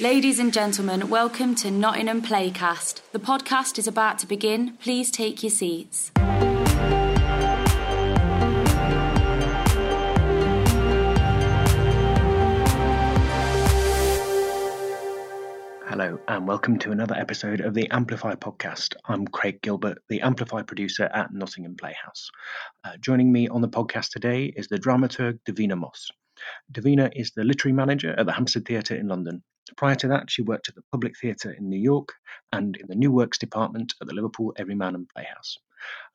Ladies and gentlemen, welcome to Nottingham Playcast. The podcast is about to begin. Please take your seats. Hello, and welcome to another episode of the Amplify podcast. I'm Craig Gilbert, the Amplify producer at Nottingham Playhouse. Uh, joining me on the podcast today is the dramaturg Davina Moss. Davina is the literary manager at the Hampstead Theatre in London. Prior to that, she worked at the Public Theatre in New York and in the New Works department at the Liverpool Everyman and Playhouse.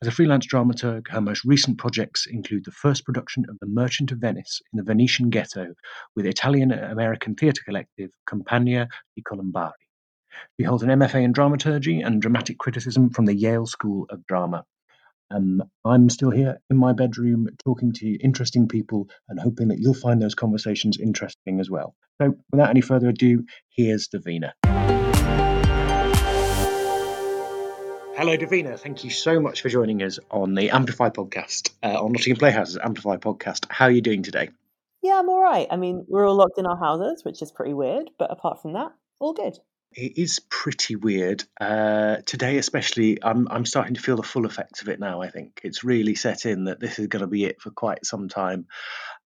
As a freelance dramaturg, her most recent projects include the first production of The Merchant of Venice in the Venetian ghetto with Italian American theatre collective Compagnia di Colombari. She holds an MFA in dramaturgy and dramatic criticism from the Yale School of Drama. Um, I'm still here in my bedroom talking to interesting people and hoping that you'll find those conversations interesting as well. So, without any further ado, here's Davina. Hello, Davina. Thank you so much for joining us on the Amplify podcast, uh, on Nottingham Playhouse's Amplify podcast. How are you doing today? Yeah, I'm all right. I mean, we're all locked in our houses, which is pretty weird, but apart from that, all good. It is pretty weird. Uh, today, especially, I'm I'm starting to feel the full effects of it now. I think it's really set in that this is going to be it for quite some time,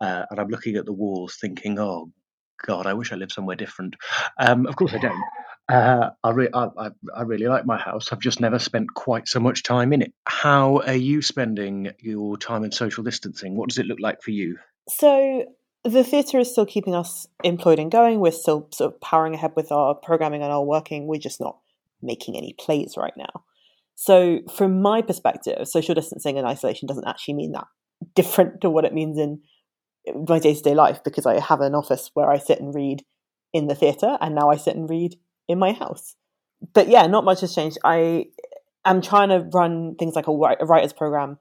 uh, and I'm looking at the walls, thinking, "Oh God, I wish I lived somewhere different." Um, of course, I don't. Uh, I, re- I, I, I really like my house. I've just never spent quite so much time in it. How are you spending your time in social distancing? What does it look like for you? So the theatre is still keeping us employed and going. We're still sort of powering ahead with our programming and our working. We're just not making any plays right now. So from my perspective, social distancing and isolation doesn't actually mean that different to what it means in my day to day life because I have an office where I sit and read in the theatre, and now I sit and read in my house. But yeah, not much has changed. I am trying to run things like a, writer's program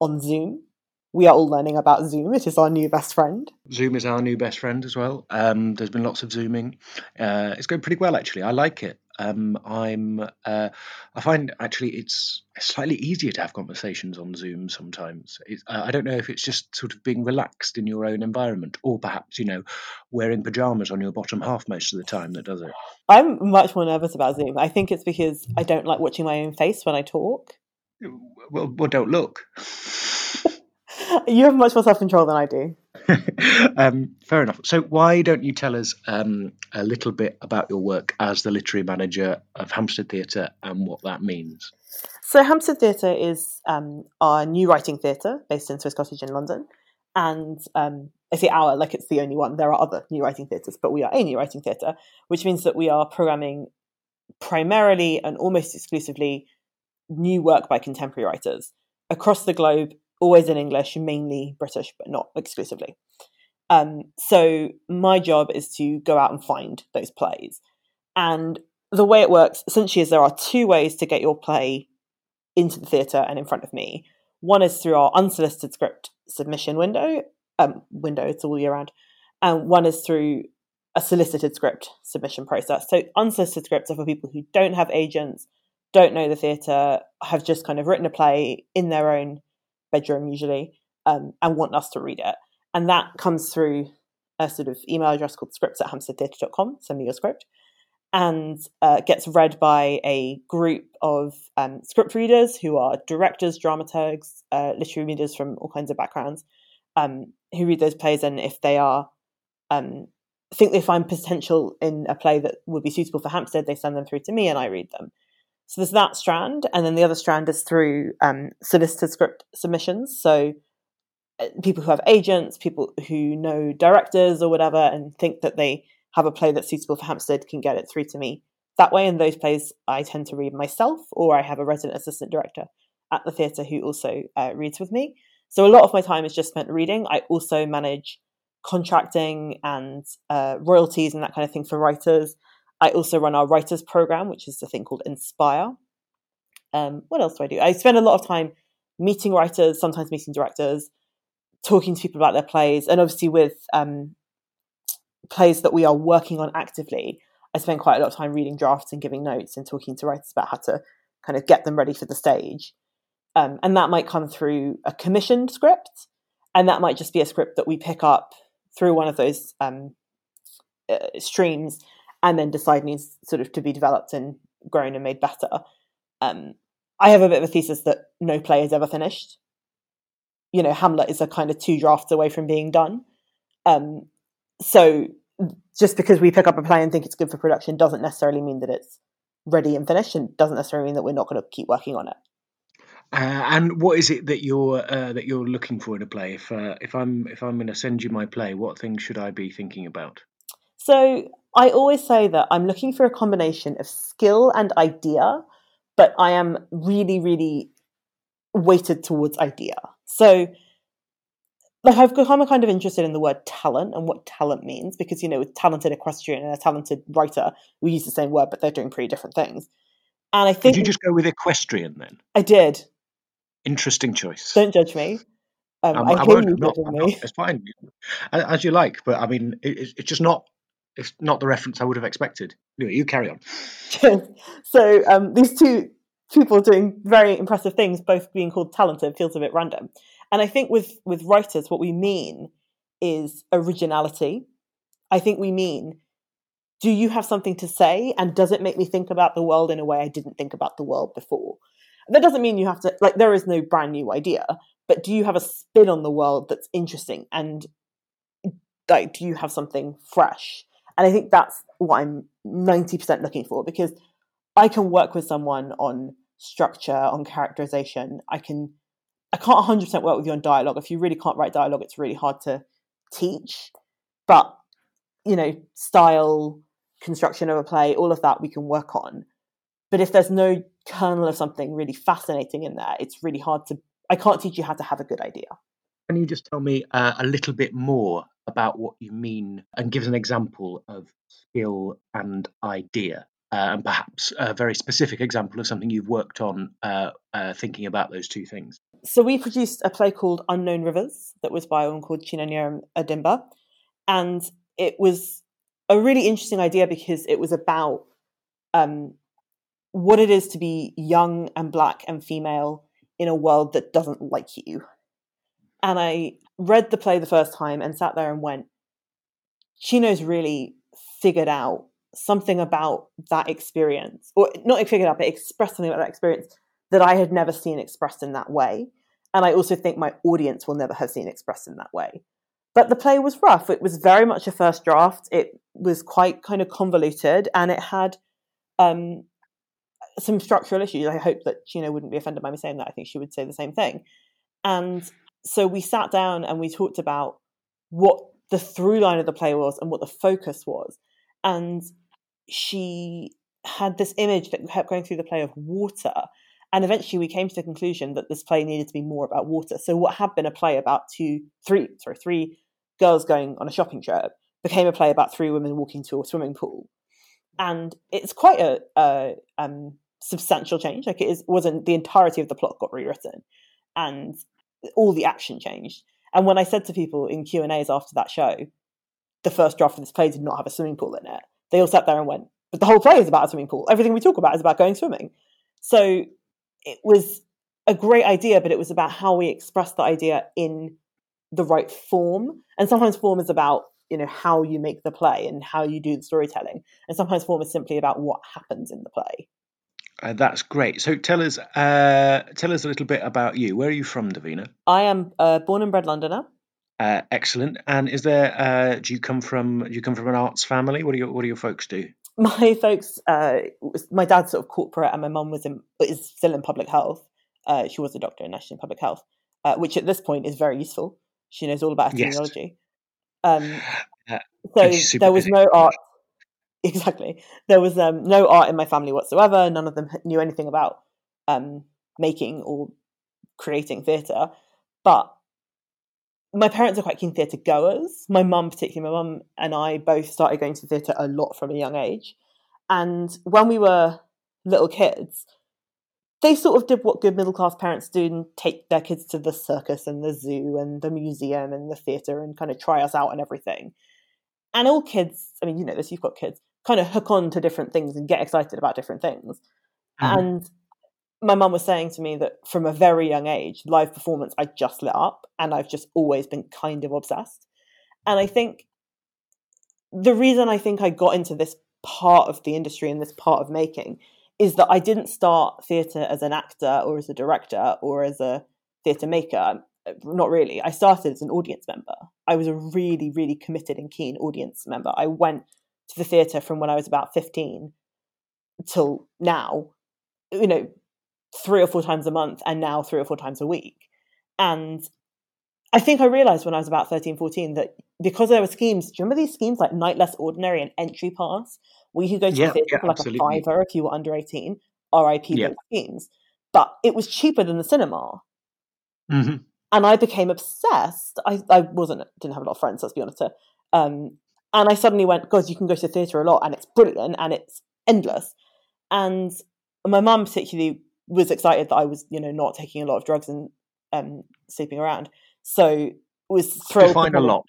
on Zoom. We are all learning about Zoom. It is our new best friend. Zoom is our new best friend as well. Um, there's been lots of Zooming. Uh, it's going pretty well, actually. I like it. Um, I'm. Uh, I find actually it's slightly easier to have conversations on Zoom sometimes. Uh, I don't know if it's just sort of being relaxed in your own environment, or perhaps you know wearing pajamas on your bottom half most of the time that does it. I'm much more nervous about Zoom. I think it's because I don't like watching my own face when I talk. Well, well don't look. You have much more self control than I do. um, fair enough. So, why don't you tell us um, a little bit about your work as the literary manager of Hampstead Theatre and what that means? So, Hampstead Theatre is um, our new writing theatre based in Swiss Cottage in London. And um, I say our, like it's the only one. There are other new writing theatres, but we are a new writing theatre, which means that we are programming primarily and almost exclusively new work by contemporary writers across the globe always in English, mainly British, but not exclusively. Um, so my job is to go out and find those plays. And the way it works essentially is there are two ways to get your play into the theatre and in front of me. One is through our unsolicited script submission window, um, window, it's all year round. And one is through a solicited script submission process. So unsolicited scripts are for people who don't have agents, don't know the theatre, have just kind of written a play in their own bedroom usually, um, and want us to read it. And that comes through a sort of email address called scripts at hampsteadtheatre.com. Send me your script. And uh, gets read by a group of um, script readers who are directors, dramaturgs, uh, literary readers from all kinds of backgrounds um, who read those plays. And if they are um, think they find potential in a play that would be suitable for Hampstead, they send them through to me and I read them. So there's that strand, and then the other strand is through um, solicited script submissions. So uh, people who have agents, people who know directors or whatever, and think that they have a play that's suitable for Hampstead can get it through to me that way. And those plays I tend to read myself, or I have a resident assistant director at the theatre who also uh, reads with me. So a lot of my time is just spent reading. I also manage contracting and uh, royalties and that kind of thing for writers. I also run our writers program, which is a thing called Inspire. Um, what else do I do? I spend a lot of time meeting writers, sometimes meeting directors, talking to people about their plays, and obviously with um, plays that we are working on actively. I spend quite a lot of time reading drafts and giving notes and talking to writers about how to kind of get them ready for the stage. Um, and that might come through a commissioned script, and that might just be a script that we pick up through one of those um, uh, streams and then decide needs sort of to be developed and grown and made better. Um, I have a bit of a thesis that no play is ever finished. You know, Hamlet is a kind of two drafts away from being done. Um, so just because we pick up a play and think it's good for production doesn't necessarily mean that it's ready and finished, and doesn't necessarily mean that we're not going to keep working on it. Uh, and what is it that you're uh, that you're looking for in a play? If uh, if I'm if I'm going to send you my play, what things should I be thinking about? So I always say that I'm looking for a combination of skill and idea, but I am really really weighted towards idea. So like I've become kind of interested in the word talent and what talent means because you know with talented equestrian and a talented writer we use the same word but they're doing pretty different things. And I think Did you just go with equestrian then? I did. Interesting choice. Don't judge me. Um, I'm- I, I won't. not, not. It's fine, as you like. But I mean, it, it's just not. It's not the reference I would have expected. Anyway, you carry on. so um, these two people doing very impressive things, both being called talented, feels a bit random. And I think with with writers, what we mean is originality. I think we mean, do you have something to say, and does it make me think about the world in a way I didn't think about the world before? That doesn't mean you have to like. There is no brand new idea, but do you have a spin on the world that's interesting and like do you have something fresh? And I think that's what I'm 90% looking for because I can work with someone on structure, on characterization. I can I can't 100% work with you on dialogue. If you really can't write dialogue, it's really hard to teach. But you know, style, construction of a play, all of that we can work on. But if there's no kernel of something really fascinating in there, it's really hard to I can't teach you how to have a good idea. Can you just tell me uh, a little bit more about what you mean and give us an example of skill and idea? Uh, and perhaps a very specific example of something you've worked on uh, uh, thinking about those two things. so we produced a play called Unknown Rivers that was by woman called Chinonyerem Odimba. And it was a really interesting idea because it was about um, what it is to be young and black and female in a world that doesn't like you. And I read the play the first time and sat there and went, Chino's really figured out something about that experience, or not figured out, but expressed something about that experience that I had never seen expressed in that way. And I also think my audience will never have seen expressed in that way. But the play was rough. It was very much a first draft. It was quite kind of convoluted and it had um, some structural issues. I hope that Gina wouldn't be offended by me saying that. I think she would say the same thing. And so we sat down and we talked about what the through line of the play was and what the focus was. And she had this image that kept going through the play of water. And eventually we came to the conclusion that this play needed to be more about water. So what had been a play about two, three, sorry, three girls going on a shopping trip became a play about three women walking to a swimming pool. And it's quite a, a um, substantial change. Like it is, wasn't the entirety of the plot got rewritten, and all the action changed. And when I said to people in Q and A's after that show, the first draft of this play did not have a swimming pool in it. They all sat there and went, "But the whole play is about a swimming pool. Everything we talk about is about going swimming." So it was a great idea, but it was about how we express the idea in the right form. And sometimes form is about you know how you make the play and how you do the storytelling, and sometimes form is simply about what happens in the play. Uh, that's great. So tell us, uh, tell us a little bit about you. Where are you from, Davina? I am a born and bred Londoner. Uh, excellent. And is there? Uh, do you come from? Do you come from an arts family? What do your What do your folks do? My folks, uh, my dad's sort of corporate, and my mum was in is still in public health. Uh, she was a doctor in national public health, uh, which at this point is very useful. She knows all about Yes. epidemiology. Um, Uh, so and she's super there was busy. no art. Exactly, there was um, no art in my family whatsoever. None of them knew anything about um, making or creating theatre, but my parents are quite keen theatre goers. My mum, particularly, my mum and I both started going to theatre a lot from a young age. And when we were little kids, they sort of did what good middle class parents do and take their kids to the circus and the zoo and the museum and the theatre and kind of try us out and everything. And all kids, I mean, you know this, you've got kids, kind of hook on to different things and get excited about different things. Mhm. And my mum was saying to me that from a very young age, live performance, I just lit up and I've just always been kind of obsessed. And I think the reason I think I got into this part of the industry and this part of making is that I didn't start theatre as an actor or as a director or as a theatre maker. Not really. I started as an audience member. I was a really, really committed and keen audience member. I went to the theatre from when I was about 15 till now, you know, three or four times a month and now three or four times a week. And I think I realized when I was about 13, 14 that because there were schemes, do you remember these schemes like Night Less Ordinary and Entry Pass, where you could go to Yeah, the theatre yeah, for like absolutely. a fiver if you were under 18, RIP Yeah. those schemes. But it was cheaper than the cinema. Mhm. And I became obsessed. I, I wasn't, didn't have a lot of friends, let's be honest. Um, and I suddenly went, God, you can go to the theatre a lot and it's brilliant and it's endless. And my mum particularly was excited that I was, you know, not taking a lot of drugs and um, sleeping around. So was thrilled. Define a lot.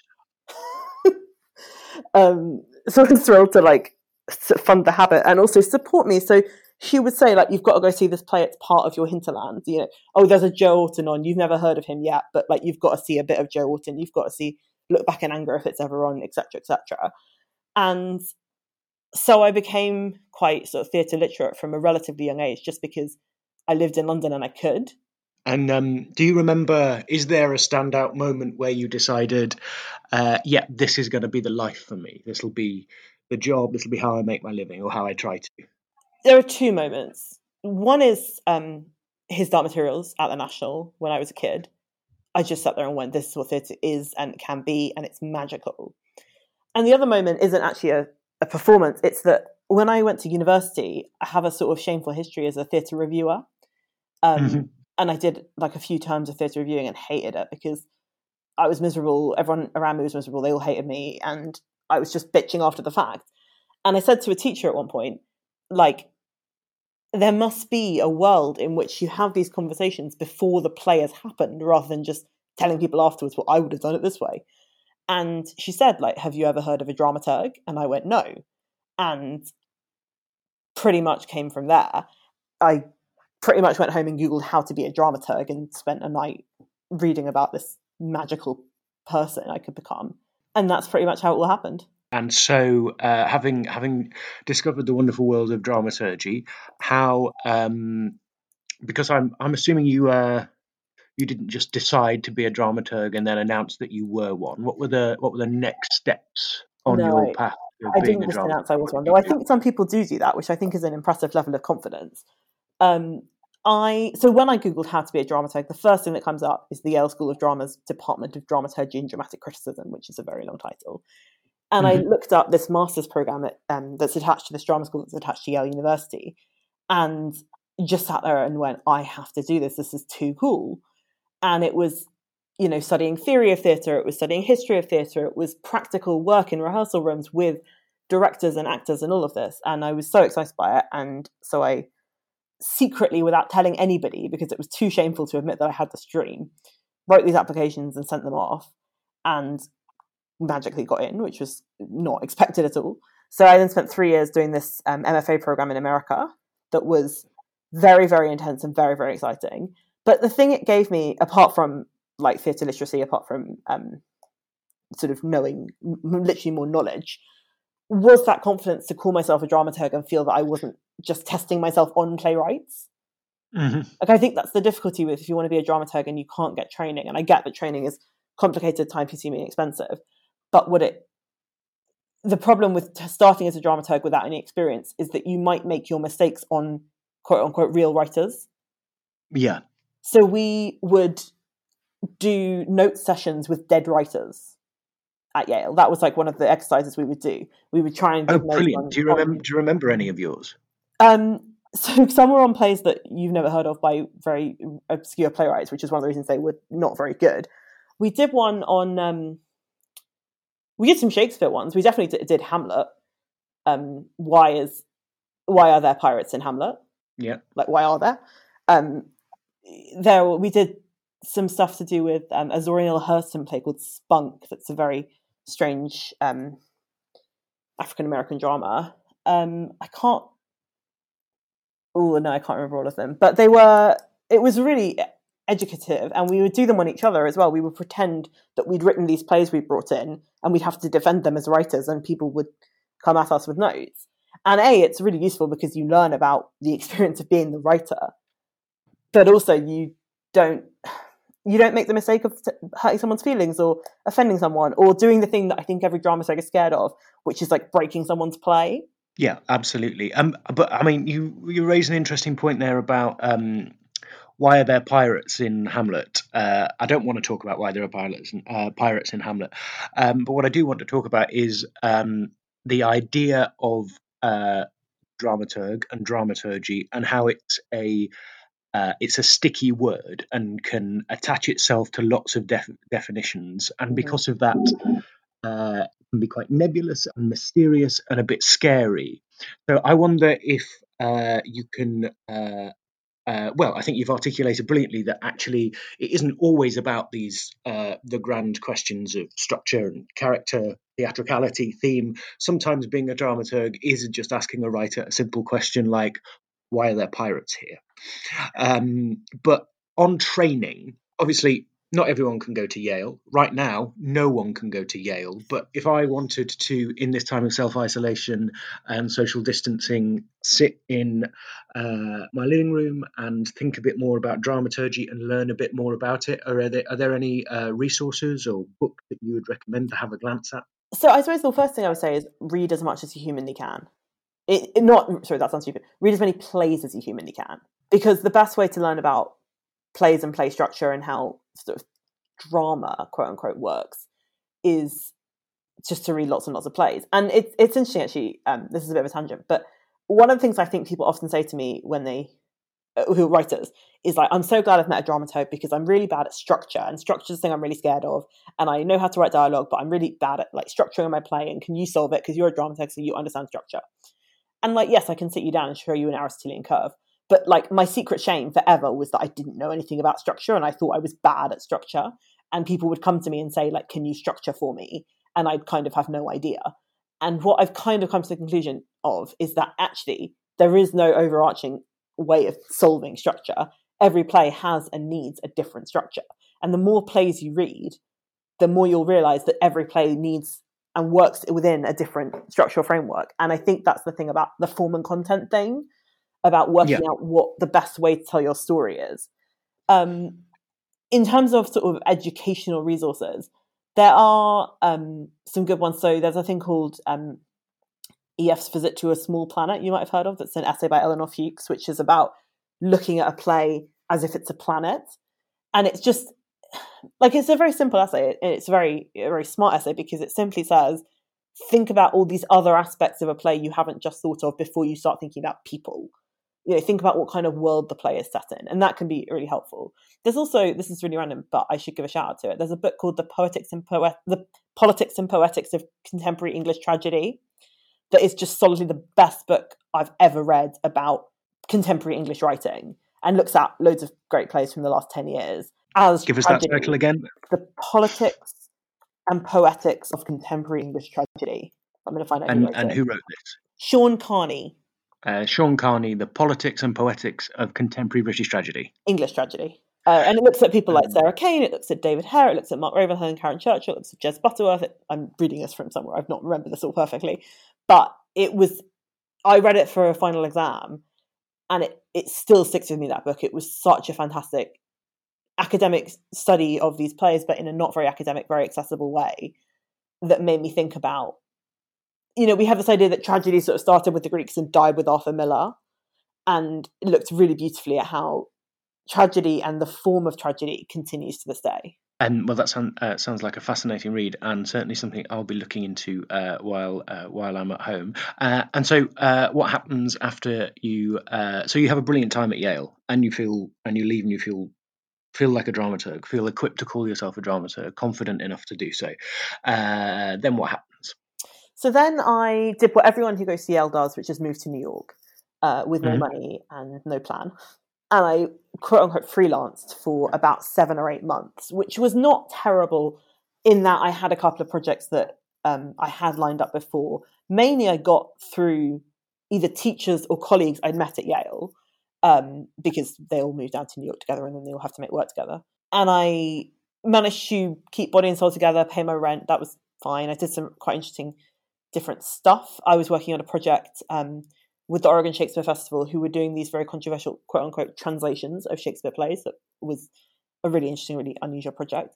um, so I was thrilled to like fund the habit and also support me. So she would say like, "You've got to go see this play. It's part of your hinterland." You know, oh, there's a Joe Orton on. You've never heard of him yet, but like you've got to see a bit of Joe Orton. You've got to see Look Back in Anger if it's ever on, etc., etc. And so I became quite sort of theatre literate from a relatively young age, just because I lived in London and I could. And um, do you remember? Is there a standout moment where you decided, uh, "Yeah, this is going to be the life for me. This will be the job. This will be how I make my living, or how I try to." there are two moments. One is um, his Dark Materials at the National when I was a kid. I just sat there and went, "This is what theatre is and can be, and it's magical." And the other moment isn't actually a, a performance; it's that when I went to university, I have a sort of shameful history as a theatre reviewer, um, Mhm. and I did like a few terms of theatre reviewing and hated it because I was miserable. Everyone around me was miserable. They all hated me, and I was just bitching after the fact. And I said to a teacher at one point, like, there must be a world in which you have these conversations before the play has happened rather than just telling people afterwards, well, I would have done it this way. And she said, like, have you ever heard of a dramaturg? And I went, no. And pretty much came from there. I pretty much went home and Googled how to be a dramaturg and spent a night reading about this magical person I could become. And that's pretty much how it all happened. And so, uh, having having discovered the wonderful world of dramaturgy, how um, because I'm I'm assuming you uh, you didn't just decide to be a dramaturg and then announce that you were one. What were the what were the next steps on No, your path I being didn't just announce I was one, though. I think some people do do that, which I think is an impressive level of confidence. Um, I so when I googled how to be a dramaturg, the first thing that comes up is the Yale School of Drama's Department of Dramaturgy and Dramatic Criticism, which is a very long title. And I Mhm. looked up this master's program at, um, that's attached to this drama school that's attached to Yale University, and just sat there and went, "I have to do this. This is too cool." And it was you know, studying theory of theatre, it was studying history of theatre, it was practical work in rehearsal rooms with directors and actors and all of this. And I was so excited by it. And so I secretly, without telling anybody, because it was too shameful to admit that I had this dream, wrote these applications and sent them off and magically got in, which was not expected at all. So I then spent three years doing this um, MFA program in America that was very, very intense and very, very exciting. But the thing it gave me, apart from like theatre literacy, apart from um, sort of knowing m- literally more knowledge, was that confidence to call myself a dramaturg and feel that I wasn't just testing myself on playwrights. Mhm. Like I think that's the difficulty with if you want to be a dramaturg and you can't get training. And I get that training is complicated, time consuming, expensive. But would it? The problem with starting as a dramaturg without any experience is that you might make your mistakes on quote unquote real writers. Yeah. So we would do note sessions with dead writers at Yale. That was like one of the exercises we would do. We would try and Oh, give notes on- brilliant! Do you remember? Do you remember any of yours? Um, so some were on plays that you've never heard of by very obscure playwrights, which is one of the reasons they were not very good. We did one on. Um, we did some Shakespeare ones. We definitely d- did Hamlet. Um, why is why are there pirates in Hamlet? Yeah. Like why are there? Um, there we did some stuff to do with um, a Zora Neale Hurston play called Spunk. That's a very strange um, African American drama. Um, I can't oh no, I can't remember all of them, but they were. It was really educative, and we would do them on each other as well. We would pretend that we'd written these plays we brought in, and we'd have to defend them as writers, and people would come at us with notes. And A, it's really useful because you learn about the experience of being the writer, but also you don't you don't make the mistake of hurting someone's feelings or offending someone or doing the thing that I think every dramaturg is scared of, which is like breaking someone's play. Yeah, absolutely. Um, but I mean, you you raise an interesting point there about um, why are there pirates in Hamlet? Uh, I don't want to talk about why there are pirates in, uh, pirates in Hamlet, um, but what I do want to talk about is um, the idea of uh, dramaturg and dramaturgy and how it's a uh, it's a sticky word and can attach itself to lots of def- definitions, and mm-hmm. because of that, uh, can be quite nebulous and mysterious and a bit scary. So I wonder if uh, you can. Uh, uh, well, I think you've articulated brilliantly that actually it isn't always about these uh, the grand questions of structure and character, theatricality, theme. Sometimes being a dramaturg is just asking a writer a simple question like, "Why are there pirates here?" Um, but on training, obviously, not everyone can go to Yale. Right now, no one can go to Yale. But if I wanted to, in this time of self isolation and social distancing, sit in uh, my living room and think a bit more about dramaturgy and learn a bit more about it, are there, are there any uh, resources or books that you would recommend to have a glance at? So I suppose the first thing I would say is read as much as you humanly can. It, it not sorry, that sounds stupid. Read as many plays as you humanly can because the best way to learn about plays and play structure and how sort of drama quote unquote works is just to read lots and lots of plays. And it's it's interesting actually um, this is a bit of a tangent but one of the things i think people often say to me when they uh, who are writers is like i'm so glad i've met a dramaturg because i'm really bad at structure and structure is the thing i'm really scared of and i know how to write dialogue but i'm really bad at like structuring my play and can you solve it? Because you're a dramaturg so you understand structure. And like yes i can sit you down and show you an aristotelian curve but like my secret shame forever was that I didn't know anything about structure and I thought I was bad at structure. And people would come to me and say, like, can you structure for me? And I'd kind of have no idea. And what I've kind of come to the conclusion of is that actually there is no overarching way of solving structure. Every play has and needs a different structure. And the more plays you read, the more you'll realize that every play needs and works within a different structural framework. And I think that's the thing about the form and content thing about working yeah. out what the best way to tell your story is. Um, in terms of sort of educational resources, there are um, some good ones. So there's a thing called um, EF's Visit to a Small Planet, you might have heard of. That's an essay by Elinor Fuchs, which is about looking at a play as if it's a planet. And it's just like it's a very simple essay. It's a very, a very smart essay because it simply says, think about all these other aspects of a play you haven't just thought of before you start thinking about people you know think about what kind of world the play is set in and that can be really helpful. There's also this is really random but i should give a shout out to it. There's a book called the poetics and poet the politics and poetics of contemporary english tragedy that is just solidly the best book i've ever read about contemporary english writing and looks at loads of great plays from the last 10 years as give us tragedy. that title again. The politics and poetics of contemporary english tragedy. I'm going to find out and, who and who wrote this? Sean carney uh, Sean Carney, The Politics and Poetics of Contemporary British Tragedy. English tragedy. Uh, and it looks at people like um, Sarah Kane, it looks at David Hare, it looks at Mark Ravenhill and Caryl Churchill, it looks at Jez Butterworth. It, I'm reading this from somewhere, I've not remembered this all perfectly. But it was, I read it for a final exam and it, it still sticks with me, that book. It was such a fantastic academic study of these plays, but in a not very academic, very accessible way that made me think about you know, we have this idea that tragedy sort of started with the Greeks and died with Arthur Miller, and it looked really beautifully at how tragedy and the form of tragedy continues to this day. And well, that sound, uh, sounds like a fascinating read, and certainly something I'll be looking into uh, while uh, while I'm at home. Uh, and so, uh, what happens after you? Uh, so you have a brilliant time at Yale, and you feel, and you leave, and you feel feel like a dramaturg, feel equipped to call yourself a dramaturg, confident enough to do so. then what happens? So then I did what everyone who goes to Yale does, which is move to New York uh, with mm-hmm. no money and no plan. And I quote unquote freelanced for about seven or eight months, which was not terrible in that I had a couple of projects that um, I had lined up before. Mainly, I got through either teachers or colleagues I'd met at Yale um, because they all moved down to New York together and then they all have to make work together. And I managed to keep body and soul together, pay my rent. That was fine. I did some quite interesting different stuff. I was working on a project um, with the Oregon Shakespeare Festival, who were doing these very controversial quote unquote translations of Shakespeare plays. That was a really interesting, really unusual project.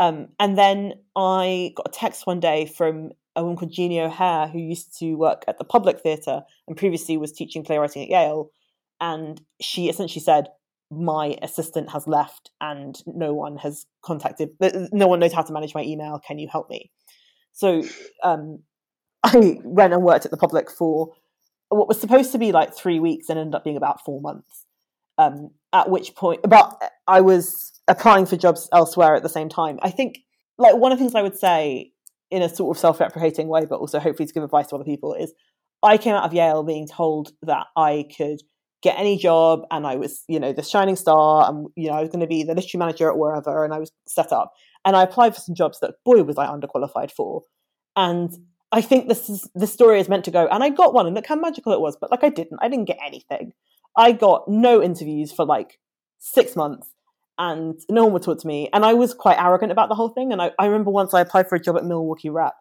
Um, and then I got a text one day from a woman called Jeanie O'Hare, who used to work at the Public Theatre and previously was teaching playwriting at Yale. And she essentially said, My assistant has left and no one has contacted, no one knows how to manage my email. Can you help me? So um, I went and worked at the Public for what was supposed to be like three weeks and ended up being about four months. Um, at which point, but I was applying for jobs elsewhere at the same time. I think, like, one of the things I would say in a sort of self deprecating way, but also hopefully to give advice to other people, is I came out of Yale being told that I could get any job and I was, you know, the shining star and, you know, I was going to be the literary manager at wherever and I was set up. And I applied for some jobs that, boy, was I underqualified for. And I think this is the story is meant to go. And I got one and look how magical it was, but like I didn't. I didn't get anything. I got no interviews for like six months and no one would talk to me. And I was quite arrogant about the whole thing. And I, I remember once I applied for a job at Milwaukee Rep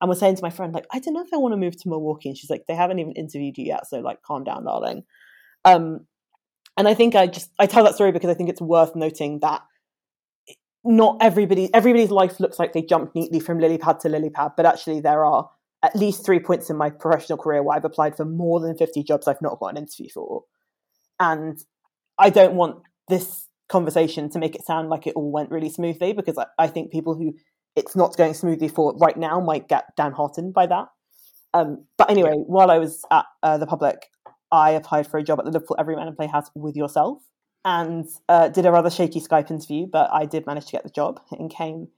and was saying to my friend, like, I don't know if I want to move to Milwaukee. And she's like, they haven't even interviewed you yet. So like, calm down, darling. Um, and I think I just, I tell that story because I think it's worth noting that not everybody, everybody's life looks like they jumped neatly from lily pad to lily pad, but actually there are at least three points in my professional career where I've applied for more than 50 jobs I've not got an interview for. And I don't want this conversation to make it sound like it all went really smoothly because I, I think people who it's not going smoothly for right now might get downhearted by that. Um, but anyway, while I was at uh, the public, I applied for a job at the Liverpool Everyman and Playhouse with yourself and uh, did a rather shaky Skype interview, but I did manage to get the job and came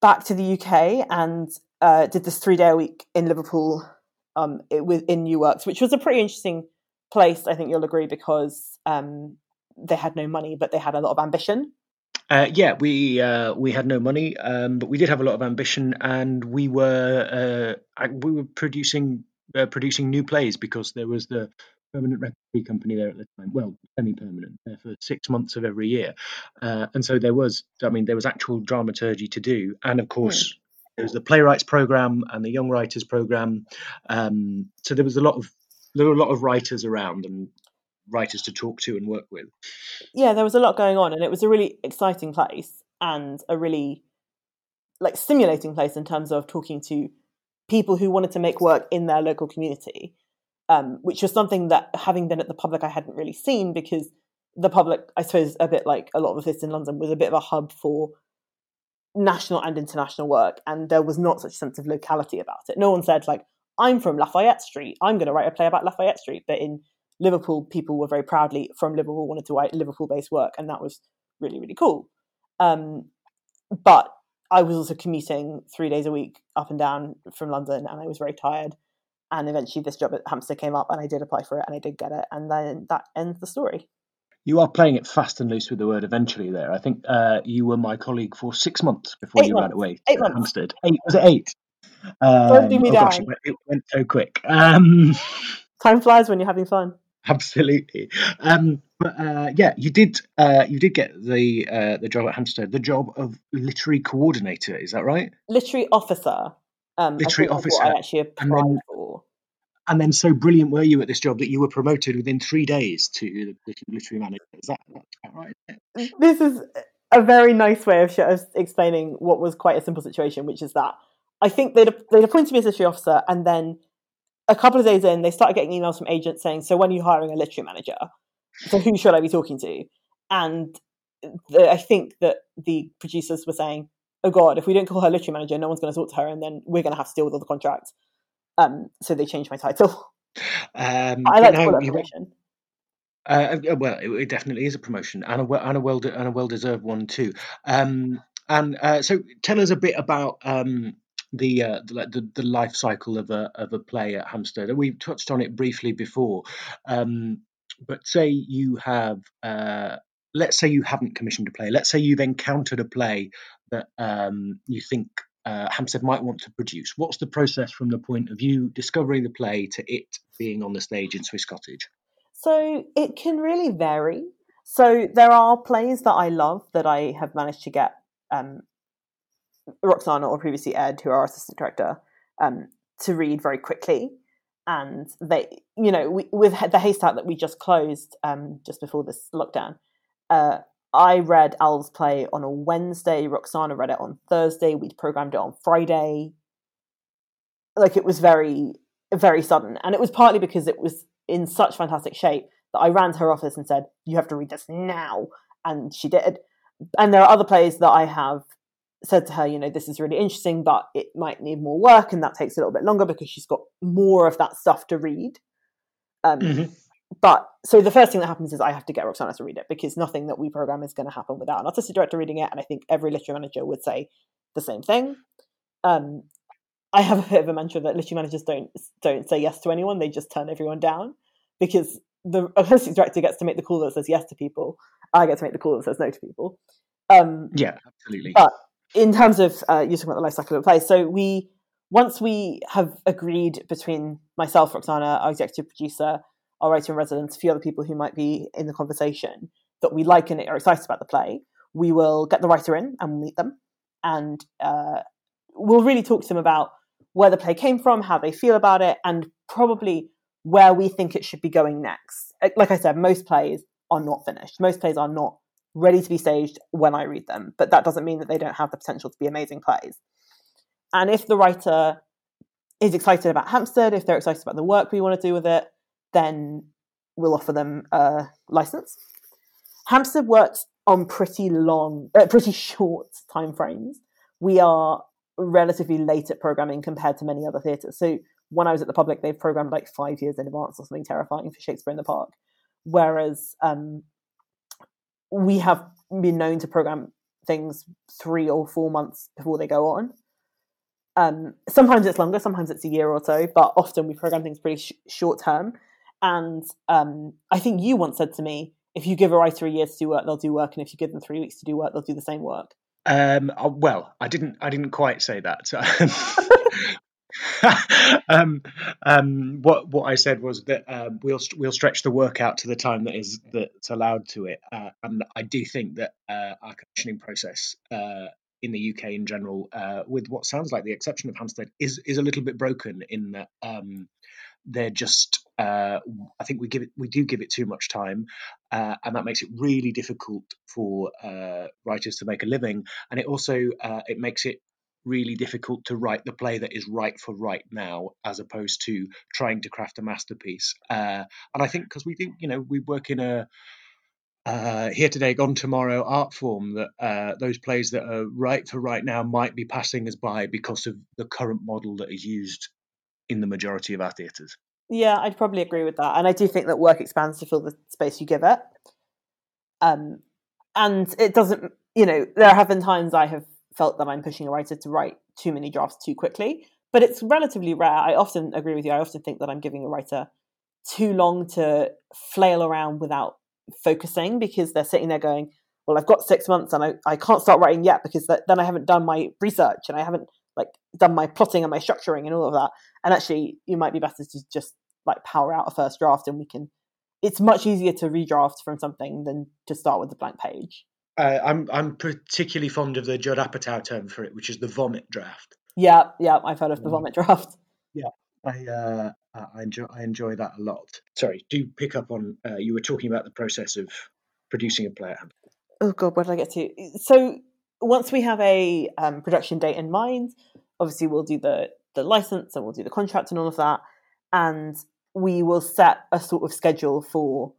back to the UK and uh, did this three day a week in Liverpool um, it, with, in New Works, which was a pretty interesting place, I think you'll agree, because um, they had no money, but they had a lot of ambition. Uh, yeah, we uh, we had no money, um, but we did have a lot of ambition, and we were uh, we were producing uh, producing new plays because there was the permanent repertory company there at the time. Well, semi-permanent there for six months of every year, uh, and so there was I mean there was actual dramaturgy to do, and of course. Mm. There was the playwrights program and the young writers program, um, so there was a lot of there were a lot of writers around, and writers to talk to and work with. Yeah, there was a lot going on, and it was a really exciting place and a really like stimulating place in terms of talking to people who wanted to make work in their local community, um, which was something that having been at the public I hadn't really seen because the public, I suppose, a bit like a lot of this in London, was a bit of a hub for national and international work, and there was not such a sense of locality about it. No one said like, "I'm from Lafayette Street. I'm going to write a play about Lafayette Street," but in Liverpool people were very proudly from Liverpool wanted to write Liverpool based work, and that was really really cool. Um, but I was also commuting three days a week up and down from London, and I was very tired. And eventually, this job at Hampstead came up, and I did apply for it, and I did get it, and then that ends the story. You are playing it fast and loose with the word eventually. There, I think uh, you were my colleague for six months before eight you months. ran away eight months. Hampstead. Eight was it eight? Um, Don't do me oh down. gosh, it went, it went so quick. Um, Time flies when you're having fun. Absolutely. Um, but uh, yeah, you did. Uh, you did get the uh, the job at Hampstead, the job of literary coordinator. Is that right? Literary officer. Um, Literary officer. I actually applied And then- for. And then, so brilliant were you at this job that you were promoted within three days to the literary manager. Is that about right? This is a very nice way of, of explaining what was quite a simple situation, which is that I think they'd, they'd appointed me as literary officer, and then a couple of days in, they started getting emails from agents saying, "So when are you hiring a literary manager? So who should I be talking to?" And the, I think that the producers were saying, "Oh God, if we don't call her literary manager, no one's going to talk to her, and then we're going to have to deal with all the contracts." Um, so they changed my title. Um, I like to call it promotion. Uh, uh, well, it, it definitely is a promotion and a well, and a well de- and a well deserved one too. Um, and uh, so, tell us a bit about um, the, uh, the the life cycle of a of a play at Hampstead. We touched on it briefly before, um, but say you have. Uh, Let's say you haven't commissioned a play. Let's say you've encountered a play that um, you think uh, Hampstead might want to produce. What's the process from the point of you discovering the play to it being on the stage in Swiss Cottage? So it can really vary. So there are plays that I love that I have managed to get um, Roxana or previously Ed, who are our assistant director, um, to read very quickly. And they, you know, we, with the Haystack that we just closed um, just before this lockdown, uh, I read Al's play on a Wednesday. Roxana read it on Thursday. We'd programmed it on Friday. Like it was very, very sudden. And it was partly because it was in such fantastic shape that I ran to her office and said, You have to read this now. And she did. And there are other plays that I have said to her, you know, this is really interesting, but it might need more work, and that takes a little bit longer because she's got more of that stuff to read. Um, mm-hmm. But so the first thing that happens is I have to get Roxana to read it because nothing that we program is going to happen without an artistic director reading it, and I think every literary manager would say the same thing. Um, I have a bit of a mantra that literary managers don't don't say yes to anyone; they just turn everyone down because the artistic director gets to make the call that says yes to people. I get to make the call that says no to people. Um, yeah, absolutely. But in terms of uh, you talking about the life cycle of a play, so we once we have agreed between myself, Roxana, our executive producer, our writer in residence, a few other people who might be in the conversation that we like and are excited about the play, we will get the writer in and meet them, and uh, we'll really talk to them about where the play came from, how they feel about it, and probably where we think it should be going next. Like I said, most plays are not finished. Most plays are not ready to be staged when I read them, but that doesn't mean that they don't have the potential to be amazing plays. And if the writer is excited about Hampstead, if they're excited about the work we want to do with it, then we'll offer them a license. Hampstead works on pretty long, uh, pretty short time frames. We are relatively late at programming compared to many other theatres. So when I was at the public, they've programmed like five years in advance or something terrifying for Shakespeare in the Park. Whereas um, we have been known to program things three or four months before they go on. Um, sometimes it's longer, sometimes it's a year or so, but often we program things pretty sh- short term. And um, I think you once said to me, if you give a writer a year to do work, they'll do work, and if you give them three weeks to do work, they'll do the same work. Um, uh, well, I didn't. I didn't quite say that. um, um, what what I said was that um, we'll we'll stretch the work out to the time that is that's allowed to it, uh, and I do think that uh, our commissioning process uh, in the UK in general, uh, with what sounds like the exception of Hampstead, is is a little bit broken in that um, they're just uh, I think we give it we do give it too much time, uh, and that makes it really difficult for uh, writers to make a living, and it also uh, it makes it really difficult to write the play that is right for right now, as opposed to trying to craft a masterpiece. Uh, and I think because we do, you know, we work in a uh, here today, gone tomorrow art form that uh, those plays that are right for right now might be passing us by because of the current model that is used in the majority of our theatres. Yeah, I'd probably agree with that, and I do think that work expands to fill the space you give it. Um, and it doesn't, you know, there have been times I have felt that I'm pushing a writer to write too many drafts too quickly. But it's relatively rare. I often agree with you. I often think that I'm giving a writer too long to flail around without focusing because they're sitting there going, well, I've got six months and I, I can't start writing yet because then I haven't done my research and I haven't like done my plotting and my structuring and all of that. And actually, you might be better to just like power out a first draft and we can. It's much easier to redraft from something than to start with a blank page. Uh, I'm I'm particularly fond of the Judd Apatow term for it, which is the vomit draft. Yeah, yeah, I've heard of the vomit draft. Yeah, I uh, I enjoy I enjoy that a lot. Sorry, do pick up on uh, you were talking about the process of producing a play. Oh god, where did I get to? So once we have a um, production date in mind, obviously we'll do the the license and we'll do the contract and all of that, and we will set a sort of schedule for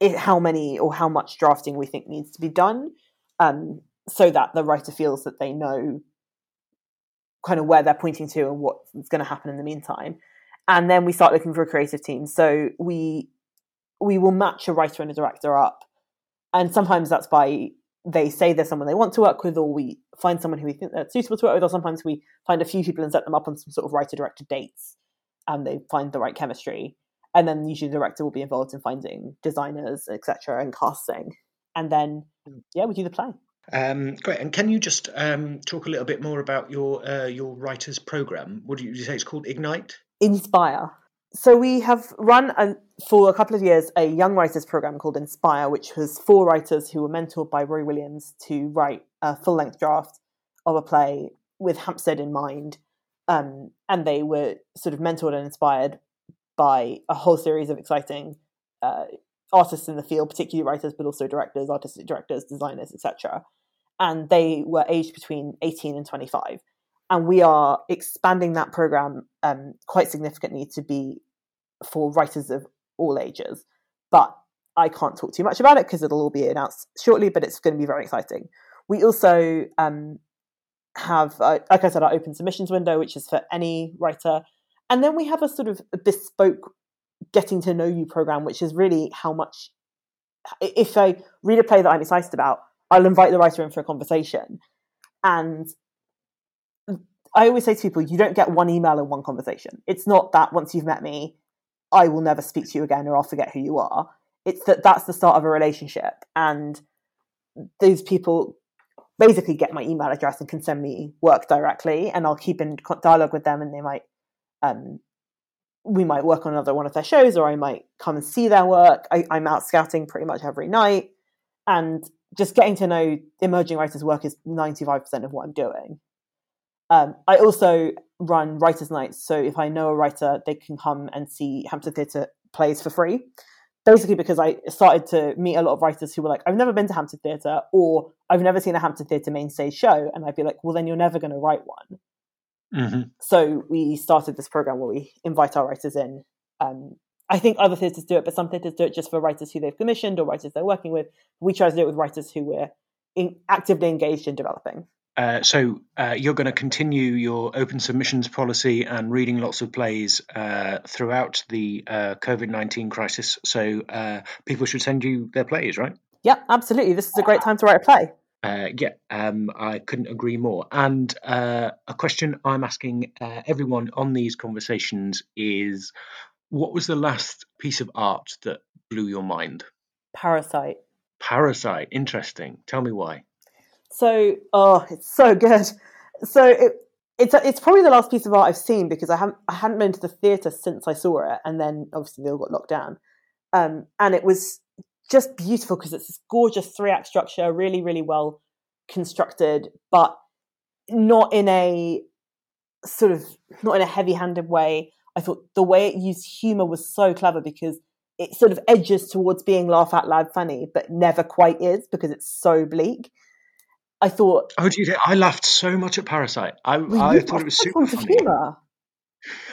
it, how many or how much drafting we think needs to be done, um, so that the writer feels that they know kind of where they're pointing to and what's going to happen in the meantime. And then we start looking for a creative team. So we we will match a writer and a director up, and sometimes that's by they say there's someone they want to work with, or we find someone who we think that's suitable to work with, or sometimes we find a few people and set them up on some sort of writer director dates, and they find the right chemistry and then usually the director will be involved in finding designers, etc., and casting, and then hmm. yeah, we do the play. Um, great. And can you just um, talk a little bit more about your uh, your writers program? What do you, you, say it's called? Ignite. Inspire. So we have run a, for a couple of years a young writers program called Inspire, which was four writers who were mentored by Roy Williams to write a full length draft of a play with Hampstead in mind um, and they were sort of mentored and inspired by a whole series of exciting uh, artists in the field, particularly writers, but also directors, artistic directors, designers, etc. And they were aged between 18 and 25. And we are expanding that program um, quite significantly to be for writers of all ages. But I can't talk too much about it because it'll all be announced shortly, but it's going to be very exciting. We also um, have, uh, like I said, our open submissions window, which is for any writer. And then we have a sort of bespoke getting to know you program, which is really how much, if I read a play that I'm excited about, I'll invite the writer in for a conversation. And I always say to people, you don't get one email and one conversation. It's not that once you've met me, I will never speak to you again or I'll forget who you are. It's that that's the start of a relationship. And those people basically get my email address and can send me work directly and I'll keep in dialogue with them and they might um, we might work on another one of their shows or I might come and see their work. I, am out scouting pretty much every night. And just getting to know emerging writers' work is 95% of what I'm doing. Um, I also run writers' nights. So if I know a writer, they can come and see Hampstead Theatre plays for free. Basically, because I started to meet a lot of writers who were like, I've never been to Hampstead Theatre or I've never seen a Hampstead Theatre main stage show. And I'd be like, well, then you're never going to write one. Mm-hmm. So we started this program where we invite our writers in. Um, I think other theatres do it, but some theatres do it just for writers who they've commissioned or writers they're working with. We try to do it with writers who we're in, actively engaged in developing. Uh, so uh, you're going to continue your open submissions policy and reading lots of plays uh, throughout the uh, COVID nineteen crisis. So uh, people should send you their plays, right? Yeah, absolutely. This is a great time to write a play. Uh, yeah, um, I couldn't agree more. And uh, a question I'm asking uh, everyone on these conversations is what was the last piece of art that blew your mind? Parasite. Parasite, interesting. Tell me why. So, oh, it's so good. So it, it's it's probably the last piece of art I've seen because I haven't I hadn't been to the theatre since I saw it, and then obviously they all got locked down. Um, and it was just beautiful because it's this gorgeous three act structure, really, really well constructed, but not in a sort of not in a heavy handed way. I thought the way it used humor was so clever because it sort of edges towards being laugh out loud funny, but never quite is because it's so bleak. I thought. Oh, you? I laughed so much at Parasite. I, I thought it was super funny.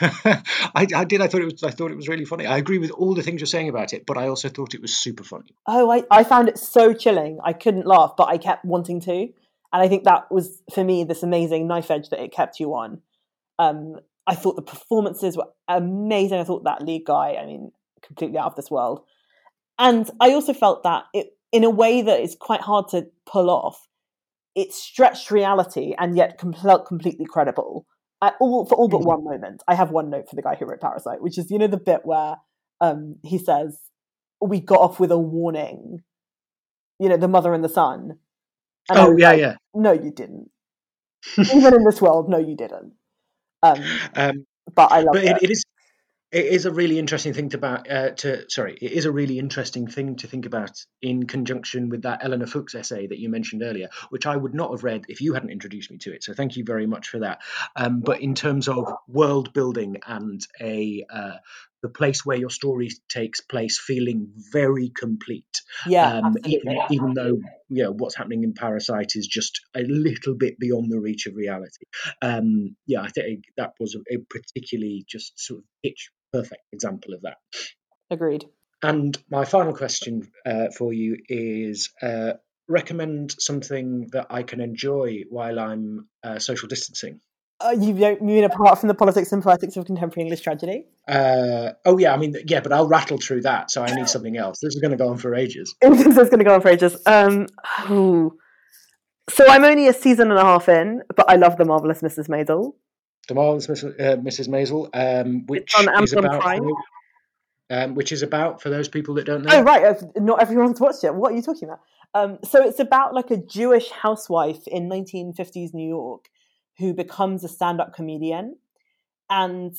I, I, did. I thought it was. I thought it was really funny. I agree with all the things you're saying about it, but I also thought it was super funny. Oh, I, I found it so chilling. I couldn't laugh, but I kept wanting to, and I think that was for me this amazing knife edge that it kept you on. Um, I thought the performances were amazing. I thought that lead guy, I mean, completely out of this world. And I also felt that it, in a way that is quite hard to pull off, it stretched reality and yet com- completely credible all, for all but mm-hmm. one moment. I have one note for the guy who wrote Parasite, which is you know the bit where um, he says we got off with a warning. You know, the mother and the son. And oh yeah, like, yeah. No, you didn't. Even in this world, no, you didn't. Um, um, but I love but it. it is it is a really interesting thing to about uh, to sorry it is a really interesting thing to think about in conjunction with that Elinor Fuchs essay that you mentioned earlier which I would not have read if you hadn't introduced me to it so thank you very much for that um, but in terms of world building and a uh, the place where your story takes place feeling very complete. Yeah, um, even, even, though you know what's happening in Parasite is just a little bit beyond the reach of reality. Um, yeah, I think that was a, a particularly just sort of pitch perfect example of that. Agreed. And my final question uh, for you is uh, recommend something that I can enjoy while I'm uh, social distancing. Uh, you mean apart from the politics and poetics of contemporary English tragedy? Uh, oh yeah, I mean yeah, but I'll rattle through that, so I need something else. This is going to go on for ages. this is going to go on for ages. Um, so I'm only a season and a half in, but I love the marvelous Mrs. Maisel. The marvelous Mrs. Uh, Mrs. Maisel, um, which is about. Prime. Um, which is about for those people that don't know. Oh right, not everyone's watched it. What are you talking about? Um, so it's about like a Jewish housewife in 1950s New York who becomes a stand-up comedian and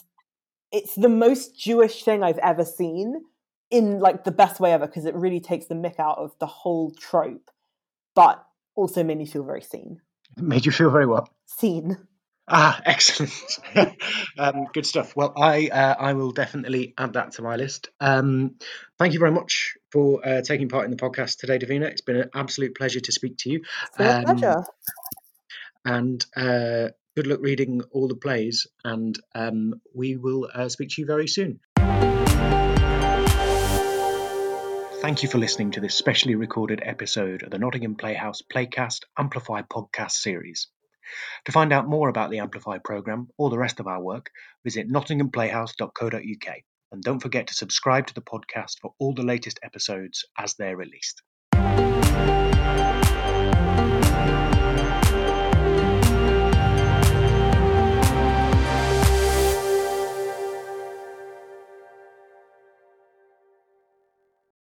it's the most jewish thing i've ever seen in like the best way ever because it really takes the mick out of the whole trope but also made me feel very seen made you feel very what seen Ah, excellent. um, good stuff. Well, I uh, I will definitely add that to my list. Um, thank you very much for uh, taking part in the podcast today, Davina. It's been an absolute pleasure to speak to you. A pleasure. And uh, good luck reading all the plays, and um, we will uh, speak to you very soon. Thank you for listening to this specially recorded episode of the Nottingham Playhouse Playcast Amplify podcast series. To find out more about the Amplify programme or the rest of our work, visit nottinghamplayhouse.co.uk and don't forget to subscribe to the podcast for all the latest episodes as they're released.